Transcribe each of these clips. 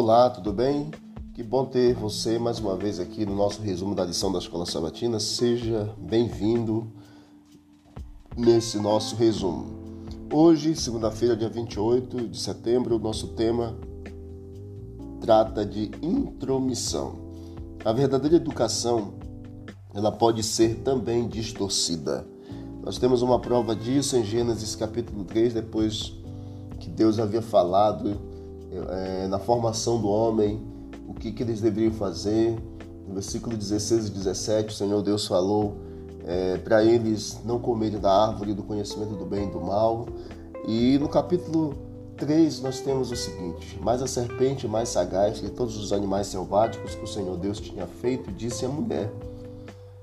Olá, tudo bem? Que bom ter você mais uma vez aqui no nosso resumo da lição da Escola Sabatina. Seja bem-vindo nesse nosso resumo. Hoje, segunda-feira, dia 28 de setembro, o nosso tema trata de intromissão. A verdadeira educação, ela pode ser também distorcida. Nós temos uma prova disso em Gênesis capítulo 3, depois que Deus havia falado é, na formação do homem, o que, que eles deveriam fazer. No versículo 16 e 17, o Senhor Deus falou é, para eles não comerem da árvore do conhecimento do bem e do mal. E no capítulo 3 nós temos o seguinte: Mas a serpente mais sagaz que todos os animais selváticos que o Senhor Deus tinha feito, disse à mulher: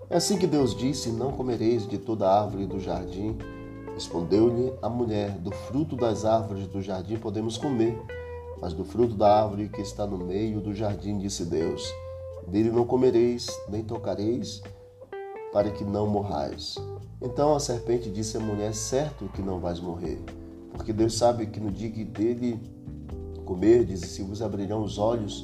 É assim que Deus disse: Não comereis de toda árvore do jardim. Respondeu-lhe a mulher: Do fruto das árvores do jardim podemos comer mas do fruto da árvore que está no meio do jardim, disse Deus: Dele não comereis, nem tocareis, para que não morrais. Então a serpente disse à mulher: Certo que não vais morrer, porque Deus sabe que no dia que dele comerdes, se vos abrirão os olhos,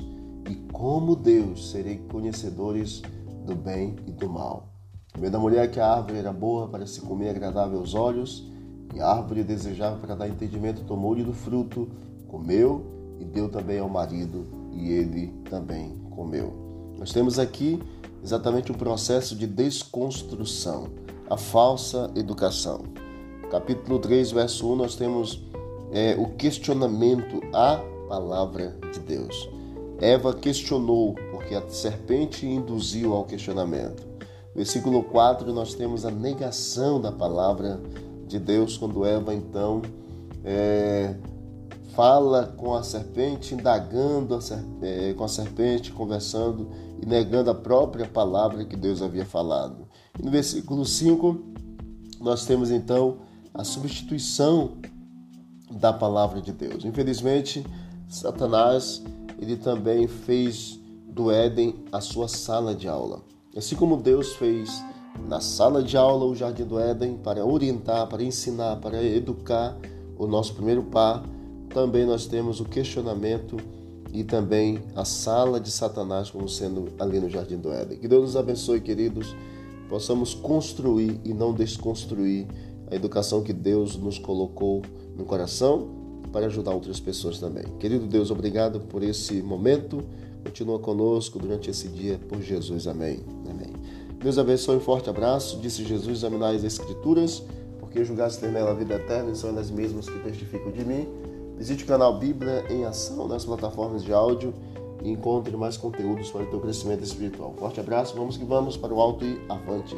e como Deus serei conhecedores do bem e do mal. Vendo a mulher que a árvore era boa para se comer, agradável aos olhos, e a árvore desejável para dar entendimento, tomou-lhe do fruto, comeu e deu também ao marido, e ele também comeu. Nós temos aqui exatamente um processo de desconstrução, a falsa educação. Capítulo 3, verso 1, nós temos é, o questionamento à palavra de Deus. Eva questionou, porque a serpente induziu ao questionamento. Versículo 4, nós temos a negação da palavra de Deus, quando Eva então é, fala com a serpente, indagando a serpente, é, com a serpente, conversando e negando a própria palavra que Deus havia falado. E no versículo 5, nós temos então a substituição da palavra de Deus. Infelizmente, Satanás, ele também fez do Éden a sua sala de aula. Assim como Deus fez na sala de aula o jardim do Éden para orientar, para ensinar, para educar o nosso primeiro par, também nós temos o questionamento e também a sala de Satanás como sendo ali no Jardim do Éden. Que Deus nos abençoe, queridos, possamos construir e não desconstruir a educação que Deus nos colocou no coração para ajudar outras pessoas também. Querido Deus, obrigado por esse momento. Continua conosco durante esse dia, por Jesus. Amém. Amém. Deus abençoe, um forte abraço. Disse Jesus, examinai as Escrituras, porque julgaste ter nela a vida eterna e são elas mesmas que testificam de mim. Visite o canal Bíblia em Ação nas plataformas de áudio e encontre mais conteúdos para o teu crescimento espiritual. Forte abraço, vamos que vamos para o alto e avante.